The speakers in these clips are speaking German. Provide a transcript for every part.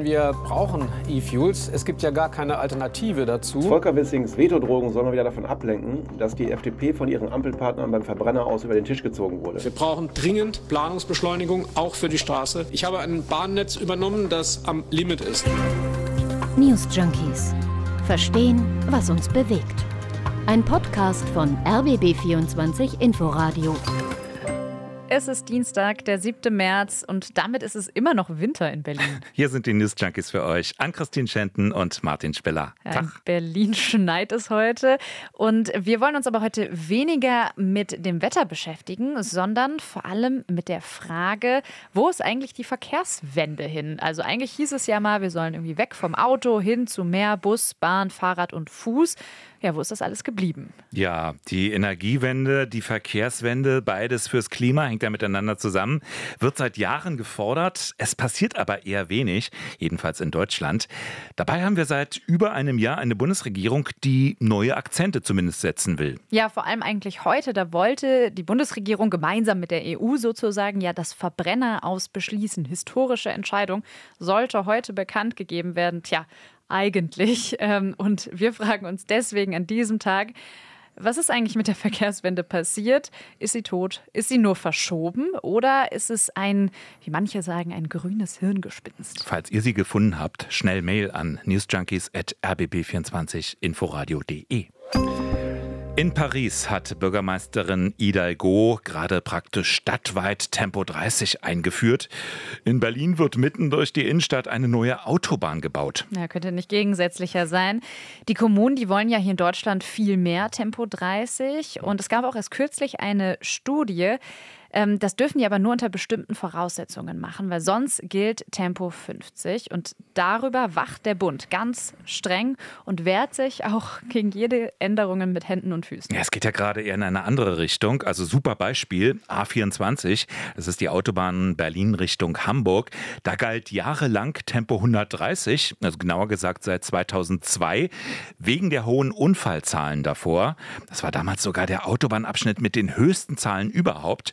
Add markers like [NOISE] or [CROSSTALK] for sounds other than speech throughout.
Wir brauchen E-Fuels. Es gibt ja gar keine Alternative dazu. Volker Wissings Vetodrogen soll mal wieder davon ablenken, dass die FDP von ihren Ampelpartnern beim Verbrenner aus über den Tisch gezogen wurde. Wir brauchen dringend Planungsbeschleunigung, auch für die Straße. Ich habe ein Bahnnetz übernommen, das am Limit ist. News Junkies. Verstehen, was uns bewegt. Ein Podcast von RBB24 Inforadio. Es ist Dienstag, der 7. März und damit ist es immer noch Winter in Berlin. [LAUGHS] Hier sind die News Junkies für euch. Ann-Christine Schenten und Martin Spiller. Ja, in Berlin [LAUGHS] schneit es heute und wir wollen uns aber heute weniger mit dem Wetter beschäftigen, sondern vor allem mit der Frage, wo ist eigentlich die Verkehrswende hin? Also eigentlich hieß es ja mal, wir sollen irgendwie weg vom Auto hin zu mehr Bus, Bahn, Fahrrad und Fuß. Ja, wo ist das alles geblieben? Ja, die Energiewende, die Verkehrswende, beides fürs Klima hängt ja miteinander zusammen, wird seit Jahren gefordert. Es passiert aber eher wenig, jedenfalls in Deutschland. Dabei haben wir seit über einem Jahr eine Bundesregierung, die neue Akzente zumindest setzen will. Ja, vor allem eigentlich heute. Da wollte die Bundesregierung gemeinsam mit der EU sozusagen ja das Verbrenner aus beschließen. Historische Entscheidung sollte heute bekannt gegeben werden. Tja, eigentlich? Ähm, und wir fragen uns deswegen an diesem Tag, was ist eigentlich mit der Verkehrswende passiert? Ist sie tot? Ist sie nur verschoben? Oder ist es ein, wie manche sagen, ein grünes Hirngespinst? Falls ihr sie gefunden habt, schnell Mail an newsjunkies.rbb24inforadio.de. In Paris hat Bürgermeisterin Hidalgo gerade praktisch stadtweit Tempo 30 eingeführt. In Berlin wird mitten durch die Innenstadt eine neue Autobahn gebaut. Ja, könnte nicht gegensätzlicher sein. Die Kommunen, die wollen ja hier in Deutschland viel mehr Tempo 30. Und es gab auch erst kürzlich eine Studie, das dürfen die aber nur unter bestimmten Voraussetzungen machen, weil sonst gilt Tempo 50. Und darüber wacht der Bund ganz streng und wehrt sich auch gegen jede Änderungen mit Händen und Füßen. Ja, es geht ja gerade eher in eine andere Richtung. Also super Beispiel, A24, das ist die Autobahn Berlin Richtung Hamburg. Da galt jahrelang Tempo 130, also genauer gesagt seit 2002, wegen der hohen Unfallzahlen davor. Das war damals sogar der Autobahnabschnitt mit den höchsten Zahlen überhaupt.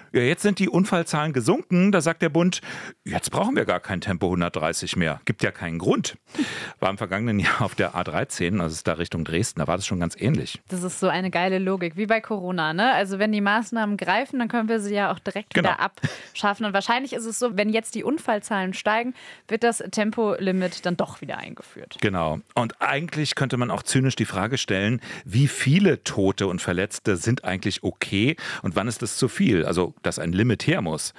Ja, jetzt sind die Unfallzahlen gesunken. Da sagt der Bund, jetzt brauchen wir gar kein Tempo 130 mehr. Gibt ja keinen Grund. War im vergangenen Jahr auf der A13, also ist da Richtung Dresden, da war das schon ganz ähnlich. Das ist so eine geile Logik, wie bei Corona. Ne? Also wenn die Maßnahmen greifen, dann können wir sie ja auch direkt genau. wieder abschaffen. Und wahrscheinlich ist es so, wenn jetzt die Unfallzahlen steigen, wird das Tempolimit dann doch wieder eingeführt. Genau. Und eigentlich könnte man auch zynisch die Frage stellen, wie viele Tote und Verletzte sind eigentlich okay und wann ist es zu viel? Also dass ein Limit her muss.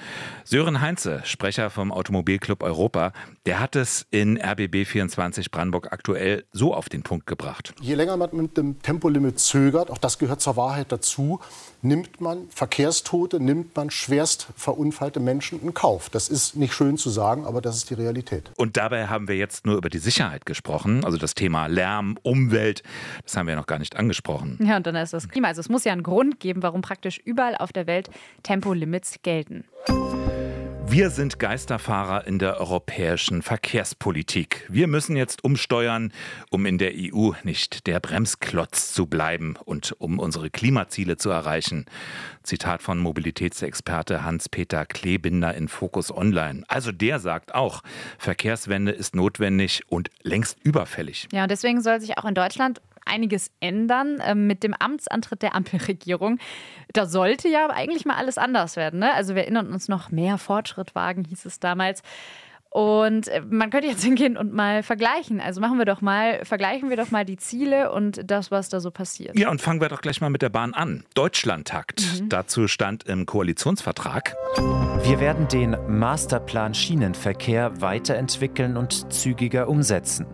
Sören Heinze, Sprecher vom Automobilclub Europa, der hat es in RBB 24 Brandenburg aktuell so auf den Punkt gebracht. Je länger man mit dem Tempolimit zögert, auch das gehört zur Wahrheit dazu, nimmt man Verkehrstote, nimmt man schwerst verunfallte Menschen in Kauf. Das ist nicht schön zu sagen, aber das ist die Realität. Und dabei haben wir jetzt nur über die Sicherheit gesprochen, also das Thema Lärm, Umwelt, das haben wir noch gar nicht angesprochen. Ja, und dann ist das Klima. Also es muss ja einen Grund geben, warum praktisch überall auf der Welt Tempolimits gelten. Wir sind Geisterfahrer in der europäischen Verkehrspolitik. Wir müssen jetzt umsteuern, um in der EU nicht der Bremsklotz zu bleiben und um unsere Klimaziele zu erreichen. Zitat von Mobilitätsexperte Hans-Peter Klebinder in Focus Online. Also der sagt auch, Verkehrswende ist notwendig und längst überfällig. Ja, und deswegen soll sich auch in Deutschland einiges ändern äh, mit dem Amtsantritt der Ampelregierung. Da sollte ja eigentlich mal alles anders werden. Ne? Also wir erinnern uns noch mehr Fortschritt wagen, hieß es damals. Und äh, man könnte jetzt [LAUGHS] hingehen und mal vergleichen. Also machen wir doch mal, vergleichen wir doch mal die Ziele und das, was da so passiert. Ja, und fangen wir doch gleich mal mit der Bahn an. Deutschlandtakt. Mhm. Dazu stand im Koalitionsvertrag. Wir werden den Masterplan Schienenverkehr weiterentwickeln und zügiger umsetzen.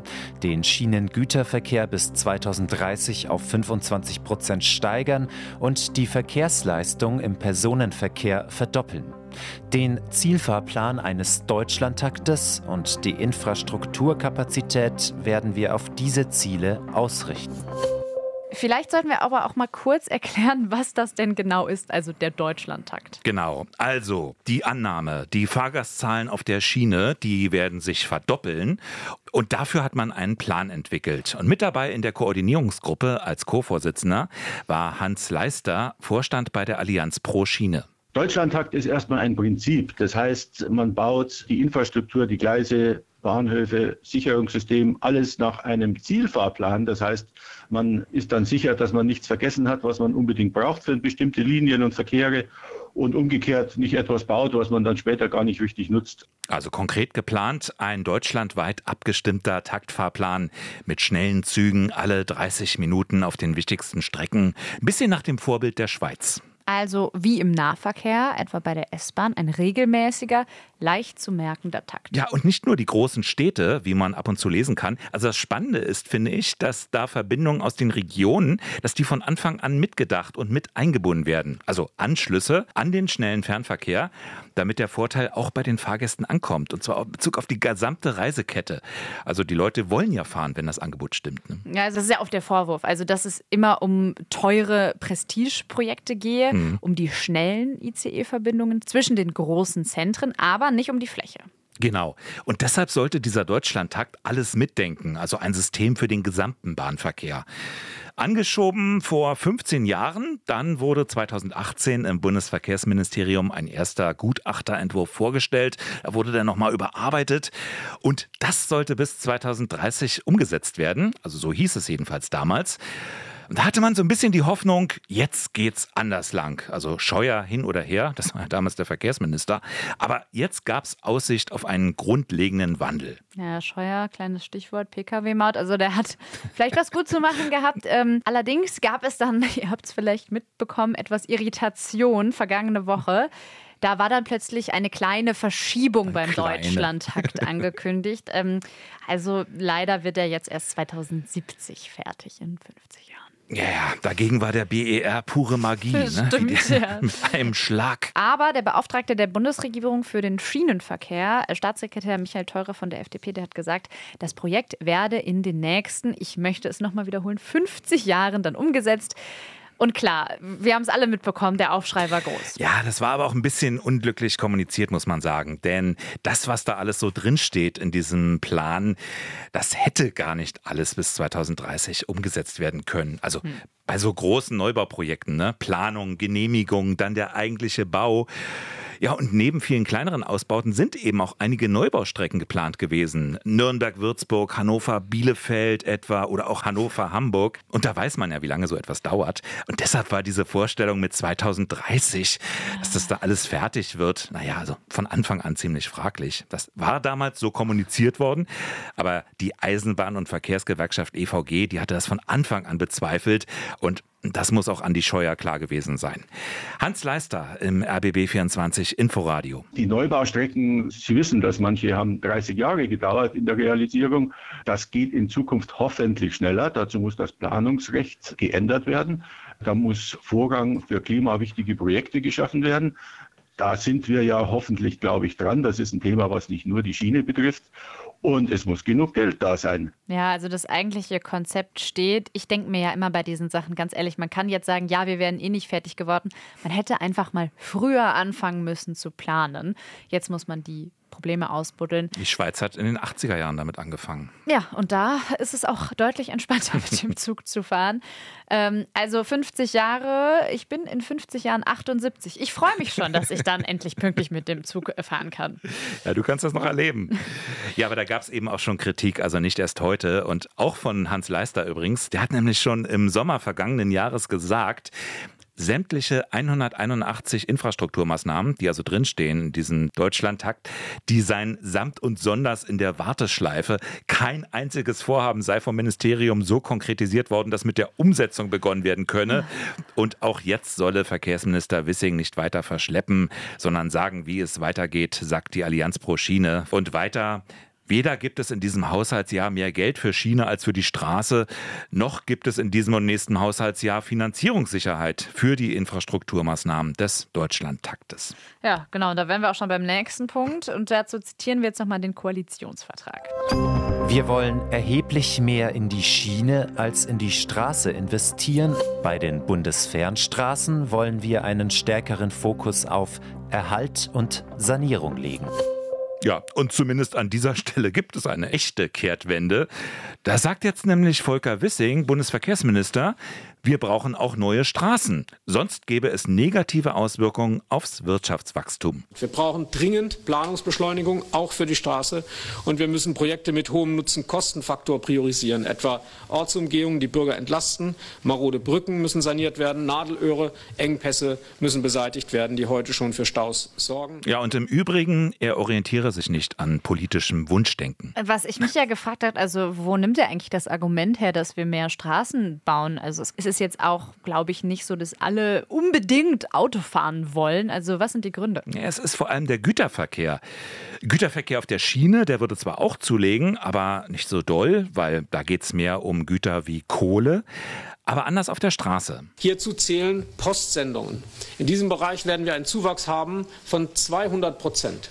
Den Schienengüterverkehr bis 2030 auf 25 Prozent steigern und die Verkehrsleistung im Personenverkehr verdoppeln den Zielfahrplan eines Deutschlandtaktes und die Infrastrukturkapazität werden wir auf diese Ziele ausrichten. Vielleicht sollten wir aber auch mal kurz erklären, was das denn genau ist, also der Deutschlandtakt. Genau. Also die Annahme, die Fahrgastzahlen auf der Schiene, die werden sich verdoppeln. Und dafür hat man einen Plan entwickelt. Und mit dabei in der Koordinierungsgruppe als Co-Vorsitzender war Hans Leister, Vorstand bei der Allianz Pro Schiene. Deutschlandtakt ist erstmal ein Prinzip. Das heißt, man baut die Infrastruktur, die Gleise, Bahnhöfe, Sicherungssystem, alles nach einem Zielfahrplan. Das heißt, man ist dann sicher, dass man nichts vergessen hat, was man unbedingt braucht für bestimmte Linien und Verkehre und umgekehrt nicht etwas baut, was man dann später gar nicht richtig nutzt. Also konkret geplant ein deutschlandweit abgestimmter Taktfahrplan mit schnellen Zügen alle 30 Minuten auf den wichtigsten Strecken, ein bisschen nach dem Vorbild der Schweiz. Also wie im Nahverkehr, etwa bei der S-Bahn, ein regelmäßiger, leicht zu merkender Takt. Ja, und nicht nur die großen Städte, wie man ab und zu lesen kann. Also das Spannende ist, finde ich, dass da Verbindungen aus den Regionen, dass die von Anfang an mitgedacht und mit eingebunden werden. Also Anschlüsse an den schnellen Fernverkehr, damit der Vorteil auch bei den Fahrgästen ankommt. Und zwar in Bezug auf die gesamte Reisekette. Also die Leute wollen ja fahren, wenn das Angebot stimmt. Ne? Ja, also das ist ja oft der Vorwurf. Also dass es immer um teure Prestigeprojekte gehe mhm. um die schnellen ICE-Verbindungen zwischen den großen Zentren, aber nicht um die Fläche. Genau. Und deshalb sollte dieser Deutschlandtakt alles mitdenken, also ein System für den gesamten Bahnverkehr. Angeschoben vor 15 Jahren, dann wurde 2018 im Bundesverkehrsministerium ein erster Gutachterentwurf vorgestellt. Er wurde dann nochmal überarbeitet und das sollte bis 2030 umgesetzt werden. Also so hieß es jedenfalls damals. Und da hatte man so ein bisschen die Hoffnung, jetzt geht's anders lang. Also Scheuer hin oder her, [LAUGHS] das war ja damals der Verkehrsminister. Aber jetzt gab es Aussicht auf einen grundlegenden Wandel. Ja, Scheuer, kleines Stichwort, Pkw-Maut. Also der hat [LAUGHS] vielleicht was gut zu machen gehabt. Ähm, allerdings gab es dann, [LAUGHS] ihr habt es vielleicht mitbekommen, etwas Irritation vergangene Woche. Da war dann plötzlich eine kleine Verschiebung eine beim kleine. Deutschlandtakt angekündigt. Ähm, also leider wird er jetzt erst 2070 fertig in 50 Jahren. Ja, ja, dagegen war der BER pure Magie. Ne? Stimmt, [LAUGHS] ja. [LAUGHS] Mit einem Schlag. Aber der Beauftragte der Bundesregierung für den Schienenverkehr, äh, Staatssekretär Michael Theurer von der FDP, der hat gesagt, das Projekt werde in den nächsten, ich möchte es nochmal wiederholen, 50 Jahren dann umgesetzt. Und klar, wir haben es alle mitbekommen, der Aufschrei war groß. Ja, das war aber auch ein bisschen unglücklich kommuniziert, muss man sagen. Denn das, was da alles so drinsteht in diesem Plan, das hätte gar nicht alles bis 2030 umgesetzt werden können. Also hm. Bei so großen Neubauprojekten, ne? Planung, Genehmigung, dann der eigentliche Bau. Ja, und neben vielen kleineren Ausbauten sind eben auch einige Neubaustrecken geplant gewesen. Nürnberg-Würzburg, Hannover-Bielefeld etwa oder auch Hannover-Hamburg. Und da weiß man ja, wie lange so etwas dauert. Und deshalb war diese Vorstellung mit 2030, dass das da alles fertig wird, naja, also von Anfang an ziemlich fraglich. Das war damals so kommuniziert worden, aber die Eisenbahn- und Verkehrsgewerkschaft EVG, die hatte das von Anfang an bezweifelt und das muss auch Andi Scheuer klar gewesen sein. Hans Leister im RBB 24 Inforadio. Die Neubaustrecken, Sie wissen, dass manche haben 30 Jahre gedauert in der Realisierung. Das geht in Zukunft hoffentlich schneller. Dazu muss das Planungsrecht geändert werden. Da muss Vorrang für klimawichtige Projekte geschaffen werden. Da sind wir ja hoffentlich, glaube ich, dran. Das ist ein Thema, was nicht nur die Schiene betrifft. Und es muss genug Geld da sein. Ja, also das eigentliche Konzept steht. Ich denke mir ja immer bei diesen Sachen, ganz ehrlich, man kann jetzt sagen, ja, wir wären eh nicht fertig geworden. Man hätte einfach mal früher anfangen müssen zu planen. Jetzt muss man die Probleme ausbuddeln. Die Schweiz hat in den 80er Jahren damit angefangen. Ja, und da ist es auch deutlich entspannter, [LAUGHS] mit dem Zug zu fahren. Ähm, also 50 Jahre, ich bin in 50 Jahren 78. Ich freue mich schon, dass ich dann [LAUGHS] endlich pünktlich mit dem Zug fahren kann. Ja, du kannst das noch erleben. Ja, aber da gab es eben auch schon Kritik, also nicht erst heute und auch von Hans Leister übrigens. Der hat nämlich schon im Sommer vergangenen Jahres gesagt, sämtliche 181 Infrastrukturmaßnahmen, die also drinstehen in diesem Deutschlandtakt, die seien samt und sonders in der Warteschleife. Kein einziges Vorhaben sei vom Ministerium so konkretisiert worden, dass mit der Umsetzung begonnen werden könne. Und auch jetzt solle Verkehrsminister Wissing nicht weiter verschleppen, sondern sagen, wie es weitergeht, sagt die Allianz pro Schiene. Und weiter, Weder gibt es in diesem Haushaltsjahr mehr Geld für Schiene als für die Straße, noch gibt es in diesem und nächsten Haushaltsjahr Finanzierungssicherheit für die Infrastrukturmaßnahmen des Deutschlandtaktes. Ja, genau. Da wären wir auch schon beim nächsten Punkt. Und dazu zitieren wir jetzt nochmal den Koalitionsvertrag. Wir wollen erheblich mehr in die Schiene als in die Straße investieren. Bei den Bundesfernstraßen wollen wir einen stärkeren Fokus auf Erhalt und Sanierung legen. Ja, und zumindest an dieser Stelle gibt es eine echte Kehrtwende. Da sagt jetzt nämlich Volker Wissing, Bundesverkehrsminister, wir brauchen auch neue Straßen. Sonst gäbe es negative Auswirkungen aufs Wirtschaftswachstum. Wir brauchen dringend Planungsbeschleunigung, auch für die Straße. Und wir müssen Projekte mit hohem Nutzen-Kostenfaktor priorisieren, etwa Ortsumgehungen, die Bürger entlasten, marode Brücken müssen saniert werden, Nadelöhre, Engpässe müssen beseitigt werden, die heute schon für Staus sorgen. Ja, und im Übrigen, er orientiere sich nicht an politischem Wunschdenken. Was ich mich ja gefragt habe, also wo nimmt er eigentlich das Argument her, dass wir mehr Straßen bauen? Also es ist jetzt auch, glaube ich, nicht so, dass alle unbedingt Auto fahren wollen. Also was sind die Gründe? Ja, es ist vor allem der Güterverkehr. Güterverkehr auf der Schiene, der würde zwar auch zulegen, aber nicht so doll, weil da geht es mehr um Güter wie Kohle aber anders auf der Straße. Hierzu zählen Postsendungen. In diesem Bereich werden wir einen Zuwachs haben von 200 Prozent.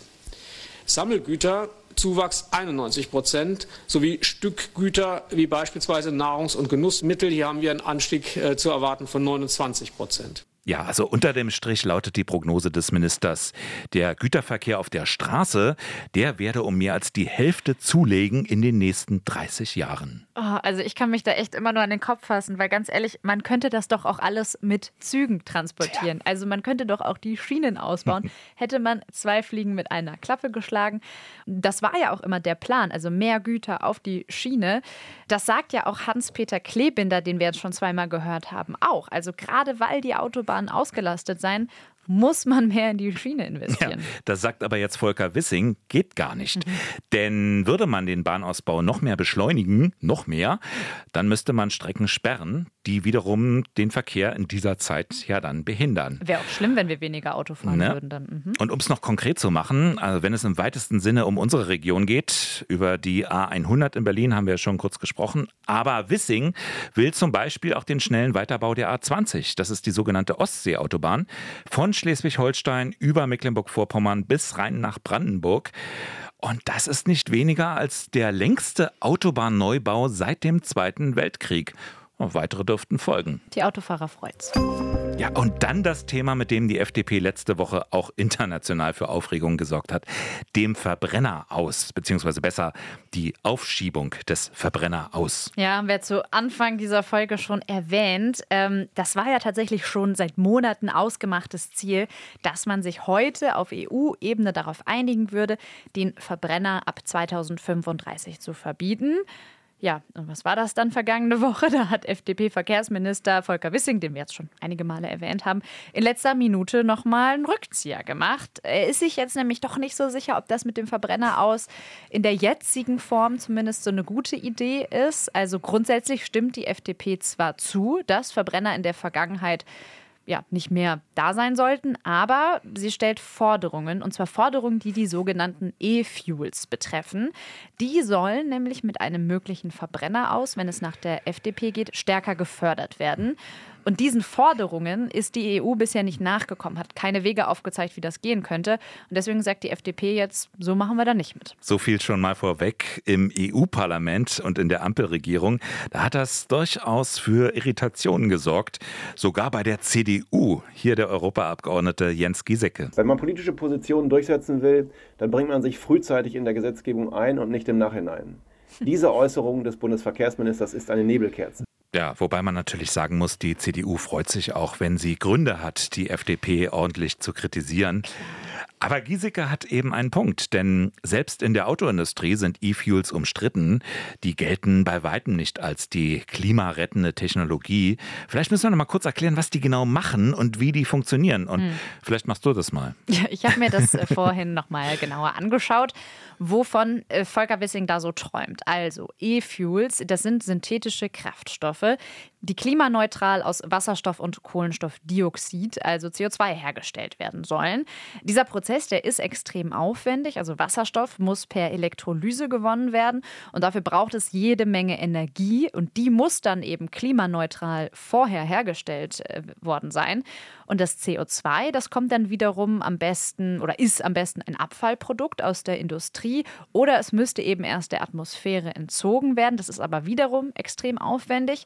Sammelgüter Zuwachs 91 Prozent, sowie Stückgüter wie beispielsweise Nahrungs- und Genussmittel. Hier haben wir einen Anstieg äh, zu erwarten von 29 Prozent. Ja, also unter dem Strich lautet die Prognose des Ministers, der Güterverkehr auf der Straße, der werde um mehr als die Hälfte zulegen in den nächsten 30 Jahren. Oh, also ich kann mich da echt immer nur an den Kopf fassen, weil ganz ehrlich, man könnte das doch auch alles mit Zügen transportieren. Also man könnte doch auch die Schienen ausbauen. [LAUGHS] Hätte man zwei Fliegen mit einer Klappe geschlagen. Das war ja auch immer der Plan, also mehr Güter auf die Schiene. Das sagt ja auch Hans-Peter Klebinder, den wir jetzt schon zweimal gehört haben, auch. Also gerade weil die Autobahn Autobahnen ausgelastet sein, muss man mehr in die Schiene investieren. Ja, das sagt aber jetzt Volker Wissing, geht gar nicht. Mhm. Denn würde man den Bahnausbau noch mehr beschleunigen, noch mehr, dann müsste man Strecken sperren, die wiederum den Verkehr in dieser Zeit ja dann behindern. Wäre auch schlimm, wenn wir weniger Auto fahren ne? würden dann. Mhm. Und um es noch konkret zu machen, also wenn es im weitesten Sinne um unsere Region geht, über die A100 in Berlin haben wir ja schon kurz gesprochen, aber Wissing will zum Beispiel auch den schnellen Weiterbau der A20, das ist die sogenannte Ostseeautobahn, von Schleswig-Holstein über Mecklenburg-Vorpommern bis rein nach Brandenburg. Und das ist nicht weniger als der längste Autobahnneubau seit dem Zweiten Weltkrieg. Und weitere dürften folgen. Die Autofahrer freut's. Ja, und dann das Thema, mit dem die FDP letzte Woche auch international für Aufregung gesorgt hat, dem Verbrenner aus, beziehungsweise besser die Aufschiebung des Verbrenner aus. Ja, haben wir zu Anfang dieser Folge schon erwähnt. Ähm, das war ja tatsächlich schon seit Monaten ausgemachtes Ziel, dass man sich heute auf EU-Ebene darauf einigen würde, den Verbrenner ab 2035 zu verbieten. Ja, und was war das dann vergangene Woche? Da hat FDP-Verkehrsminister Volker Wissing, den wir jetzt schon einige Male erwähnt haben, in letzter Minute nochmal einen Rückzieher gemacht. Er ist sich jetzt nämlich doch nicht so sicher, ob das mit dem Verbrenner aus in der jetzigen Form zumindest so eine gute Idee ist. Also grundsätzlich stimmt die FDP zwar zu, dass Verbrenner in der Vergangenheit ja, nicht mehr da sein sollten, aber sie stellt Forderungen, und zwar Forderungen, die die sogenannten E-Fuels betreffen. Die sollen nämlich mit einem möglichen Verbrenner aus, wenn es nach der FDP geht, stärker gefördert werden. Und diesen Forderungen ist die EU bisher nicht nachgekommen, hat keine Wege aufgezeigt, wie das gehen könnte. Und deswegen sagt die FDP jetzt, so machen wir da nicht mit. So viel schon mal vorweg. Im EU-Parlament und in der Ampelregierung, da hat das durchaus für Irritationen gesorgt. Sogar bei der CDU. Hier der Europaabgeordnete Jens Giesecke. Wenn man politische Positionen durchsetzen will, dann bringt man sich frühzeitig in der Gesetzgebung ein und nicht im Nachhinein. Diese Äußerung des Bundesverkehrsministers ist eine Nebelkerze. Ja, wobei man natürlich sagen muss, die CDU freut sich auch, wenn sie Gründe hat, die FDP ordentlich zu kritisieren. Aber Giesecke hat eben einen Punkt, denn selbst in der Autoindustrie sind E-Fuels umstritten. Die gelten bei weitem nicht als die klimarettende Technologie. Vielleicht müssen wir noch mal kurz erklären, was die genau machen und wie die funktionieren. Und hm. vielleicht machst du das mal. Ja, ich habe mir das äh, [LAUGHS] vorhin noch mal genauer angeschaut, wovon äh, Volker Wissing da so träumt. Also E-Fuels, das sind synthetische Kraftstoffe, die klimaneutral aus Wasserstoff und Kohlenstoffdioxid, also CO2, hergestellt werden sollen. Dieser Prozess, der ist extrem aufwendig. Also Wasserstoff muss per Elektrolyse gewonnen werden und dafür braucht es jede Menge Energie und die muss dann eben klimaneutral vorher hergestellt äh, worden sein. Und das CO2, das kommt dann wiederum am besten oder ist am besten ein Abfallprodukt aus der Industrie oder es müsste eben erst der Atmosphäre entzogen werden. Das ist aber wiederum extrem aufwendig.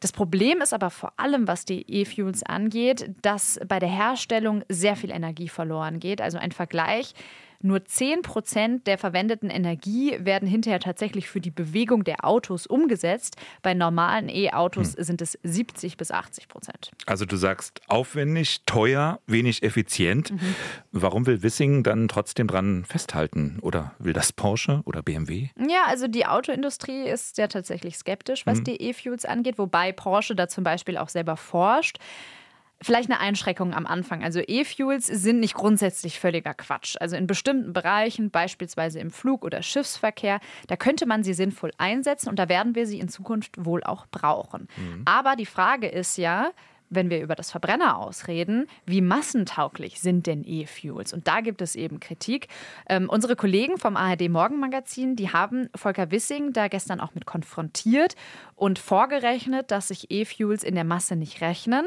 Das Problem ist aber vor allem, was die E-Fuels angeht, dass bei der Herstellung sehr viel Energie verloren geht. Also ein Vergleich. Nur 10 Prozent der verwendeten Energie werden hinterher tatsächlich für die Bewegung der Autos umgesetzt. Bei normalen E-Autos hm. sind es 70 bis 80 Prozent. Also du sagst aufwendig, teuer, wenig effizient. Mhm. Warum will Wissing dann trotzdem dran festhalten? Oder will das Porsche oder BMW? Ja, also die Autoindustrie ist ja tatsächlich skeptisch, was mhm. die E-Fuels angeht, wobei Porsche da zum Beispiel auch selber forscht. Vielleicht eine Einschränkung am Anfang. Also E-Fuels sind nicht grundsätzlich völliger Quatsch. Also in bestimmten Bereichen, beispielsweise im Flug- oder Schiffsverkehr, da könnte man sie sinnvoll einsetzen und da werden wir sie in Zukunft wohl auch brauchen. Mhm. Aber die Frage ist ja, wenn wir über das Verbrenner ausreden, wie massentauglich sind denn E-Fuels? Und da gibt es eben Kritik. Ähm, unsere Kollegen vom ARD Morgenmagazin, die haben Volker Wissing da gestern auch mit konfrontiert und vorgerechnet, dass sich E-Fuels in der Masse nicht rechnen.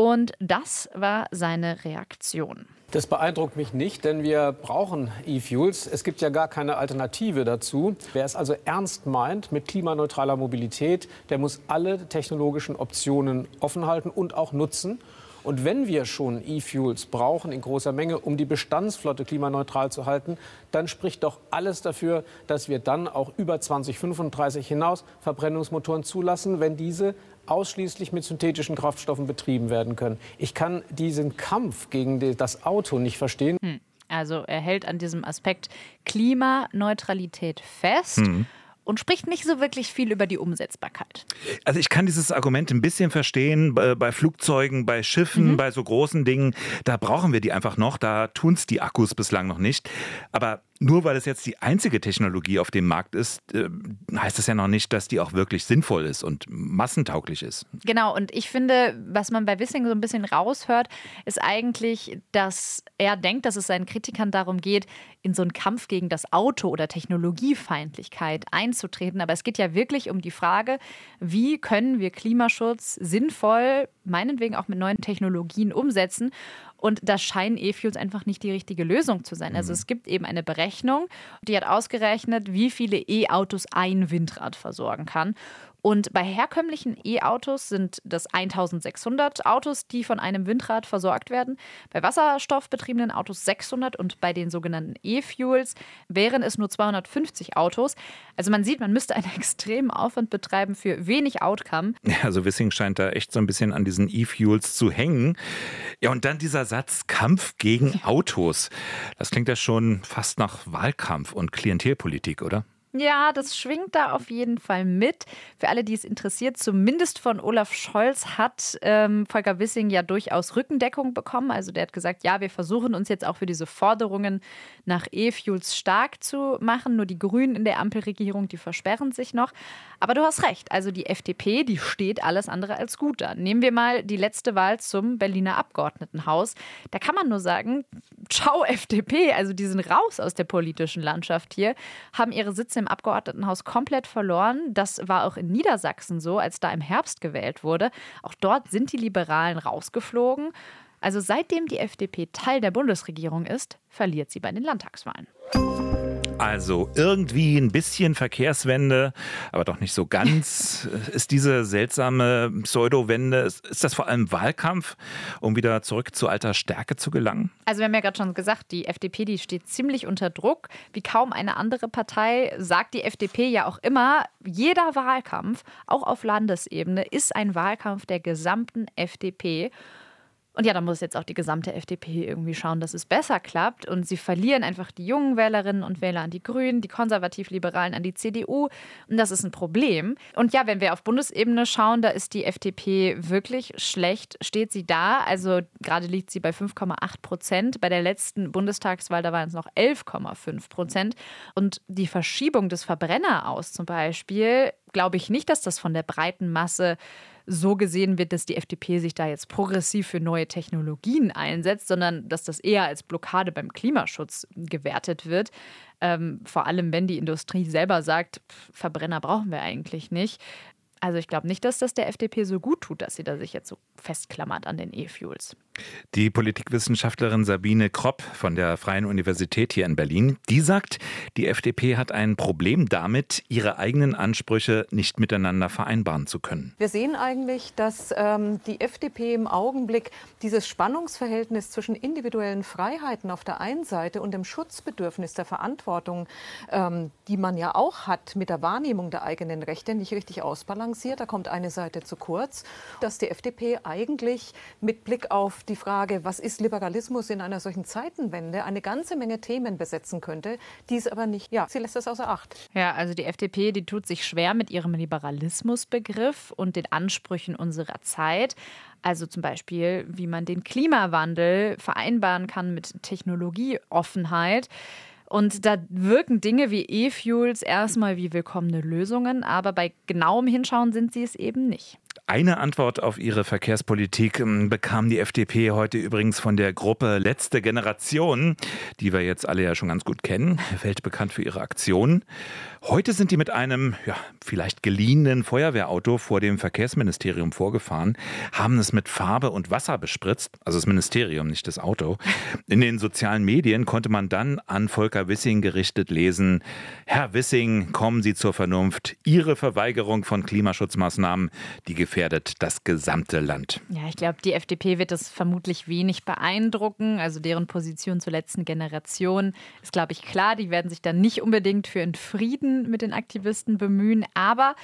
Und das war seine Reaktion. Das beeindruckt mich nicht, denn wir brauchen E-Fuels. Es gibt ja gar keine Alternative dazu. Wer es also ernst meint mit klimaneutraler Mobilität, der muss alle technologischen Optionen offen halten und auch nutzen. Und wenn wir schon E-Fuels brauchen in großer Menge, um die Bestandsflotte klimaneutral zu halten, dann spricht doch alles dafür, dass wir dann auch über 2035 hinaus Verbrennungsmotoren zulassen, wenn diese ausschließlich mit synthetischen Kraftstoffen betrieben werden können. Ich kann diesen Kampf gegen das Auto nicht verstehen. Hm. Also er hält an diesem Aspekt Klimaneutralität fest. Hm und spricht nicht so wirklich viel über die Umsetzbarkeit. Also ich kann dieses Argument ein bisschen verstehen bei Flugzeugen, bei Schiffen, mhm. bei so großen Dingen. Da brauchen wir die einfach noch. Da tun es die Akkus bislang noch nicht. Aber nur weil es jetzt die einzige Technologie auf dem Markt ist, äh, heißt das ja noch nicht, dass die auch wirklich sinnvoll ist und massentauglich ist. Genau, und ich finde, was man bei Wissing so ein bisschen raushört, ist eigentlich, dass er denkt, dass es seinen Kritikern darum geht, in so einen Kampf gegen das Auto oder Technologiefeindlichkeit einzutreten. Aber es geht ja wirklich um die Frage, wie können wir Klimaschutz sinnvoll, meinetwegen auch mit neuen Technologien umsetzen. Und da scheinen E-Fuels einfach nicht die richtige Lösung zu sein. Also mhm. es gibt eben eine Berechnung, die hat ausgerechnet, wie viele E-Autos ein Windrad versorgen kann. Und bei herkömmlichen E-Autos sind das 1600 Autos, die von einem Windrad versorgt werden. Bei wasserstoffbetriebenen Autos 600 und bei den sogenannten E-Fuels wären es nur 250 Autos. Also man sieht, man müsste einen [LAUGHS] extremen Aufwand betreiben für wenig Outcome. Ja, also Wissing scheint da echt so ein bisschen an diesen E-Fuels zu hängen. Ja, und dann dieser Satz Kampf gegen Autos. Das klingt ja schon fast nach Wahlkampf und Klientelpolitik, oder? Ja, das schwingt da auf jeden Fall mit. Für alle, die es interessiert, zumindest von Olaf Scholz hat ähm, Volker Wissing ja durchaus Rückendeckung bekommen. Also der hat gesagt, ja, wir versuchen uns jetzt auch für diese Forderungen nach E-Fuels stark zu machen. Nur die Grünen in der Ampelregierung, die versperren sich noch. Aber du hast recht. Also die FDP, die steht alles andere als gut da. Nehmen wir mal die letzte Wahl zum Berliner Abgeordnetenhaus. Da kann man nur sagen, ciao [LAUGHS] FDP. Also die sind raus aus der politischen Landschaft hier, haben ihre Sitze im Abgeordnetenhaus komplett verloren. Das war auch in Niedersachsen so, als da im Herbst gewählt wurde. Auch dort sind die Liberalen rausgeflogen. Also seitdem die FDP Teil der Bundesregierung ist, verliert sie bei den Landtagswahlen. Also irgendwie ein bisschen Verkehrswende, aber doch nicht so ganz. [LAUGHS] Ist diese seltsame Pseudo-Wende, ist das vor allem Wahlkampf, um wieder zurück zu alter Stärke zu gelangen? Also wir haben ja gerade schon gesagt, die FDP, die steht ziemlich unter Druck. Wie kaum eine andere Partei sagt die FDP ja auch immer, jeder Wahlkampf, auch auf Landesebene, ist ein Wahlkampf der gesamten FDP. Und ja, da muss jetzt auch die gesamte FDP irgendwie schauen, dass es besser klappt. Und sie verlieren einfach die jungen Wählerinnen und Wähler an die Grünen, die Konservativ-Liberalen an die CDU. Und das ist ein Problem. Und ja, wenn wir auf Bundesebene schauen, da ist die FDP wirklich schlecht. Steht sie da? Also gerade liegt sie bei 5,8 Prozent. Bei der letzten Bundestagswahl, da waren es noch 11,5 Prozent. Und die Verschiebung des Verbrenner aus zum Beispiel, glaube ich nicht, dass das von der breiten Masse so gesehen wird, dass die FDP sich da jetzt progressiv für neue Technologien einsetzt, sondern dass das eher als Blockade beim Klimaschutz gewertet wird. Ähm, vor allem, wenn die Industrie selber sagt, Verbrenner brauchen wir eigentlich nicht. Also ich glaube nicht, dass das der FDP so gut tut, dass sie da sich jetzt so festklammert an den E-Fuels. Die Politikwissenschaftlerin Sabine Kropp von der Freien Universität hier in Berlin, die sagt, die FDP hat ein Problem damit, ihre eigenen Ansprüche nicht miteinander vereinbaren zu können. Wir sehen eigentlich, dass ähm, die FDP im Augenblick dieses Spannungsverhältnis zwischen individuellen Freiheiten auf der einen Seite und dem Schutzbedürfnis der Verantwortung, ähm, die man ja auch hat mit der Wahrnehmung der eigenen Rechte, nicht richtig ausbalanciert. Da kommt eine Seite zu kurz, dass die FDP eigentlich mit Blick auf die Frage, was ist Liberalismus in einer solchen Zeitenwende, eine ganze Menge Themen besetzen könnte, die es aber nicht, ja, sie lässt das außer Acht. Ja, also die FDP, die tut sich schwer mit ihrem Liberalismusbegriff und den Ansprüchen unserer Zeit. Also zum Beispiel, wie man den Klimawandel vereinbaren kann mit Technologieoffenheit. Und da wirken Dinge wie E-Fuels erstmal wie willkommene Lösungen, aber bei genauem Hinschauen sind sie es eben nicht. Eine Antwort auf ihre Verkehrspolitik ähm, bekam die FDP heute übrigens von der Gruppe Letzte Generation, die wir jetzt alle ja schon ganz gut kennen, weltbekannt für ihre Aktionen. Heute sind die mit einem ja, vielleicht geliehenen Feuerwehrauto vor dem Verkehrsministerium vorgefahren, haben es mit Farbe und Wasser bespritzt, also das Ministerium, nicht das Auto. In den sozialen Medien konnte man dann an Volker Wissing gerichtet lesen, Herr Wissing, kommen Sie zur Vernunft. Ihre Verweigerung von Klimaschutzmaßnahmen, die gefährdet das gesamte Land. Ja, ich glaube, die FDP wird das vermutlich wenig beeindrucken. Also deren Position zur letzten Generation ist, glaube ich, klar. Die werden sich dann nicht unbedingt für einen Frieden mit den Aktivisten bemühen. Aber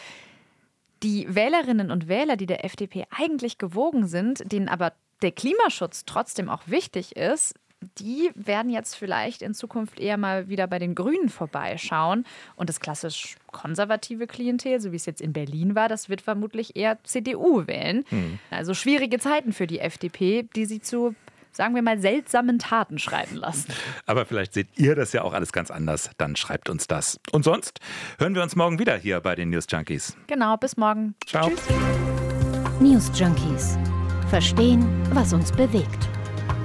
die Wählerinnen und Wähler, die der FDP eigentlich gewogen sind, denen aber der Klimaschutz trotzdem auch wichtig ist, die werden jetzt vielleicht in Zukunft eher mal wieder bei den Grünen vorbeischauen. Und das klassisch konservative Klientel, so wie es jetzt in Berlin war, das wird vermutlich eher CDU wählen. Mhm. Also schwierige Zeiten für die FDP, die sie zu sagen wir mal, seltsamen Taten schreiben lassen. Aber vielleicht seht ihr das ja auch alles ganz anders. Dann schreibt uns das. Und sonst hören wir uns morgen wieder hier bei den News Junkies. Genau, bis morgen. Ciao. Tschüss. News Junkies. Verstehen, was uns bewegt.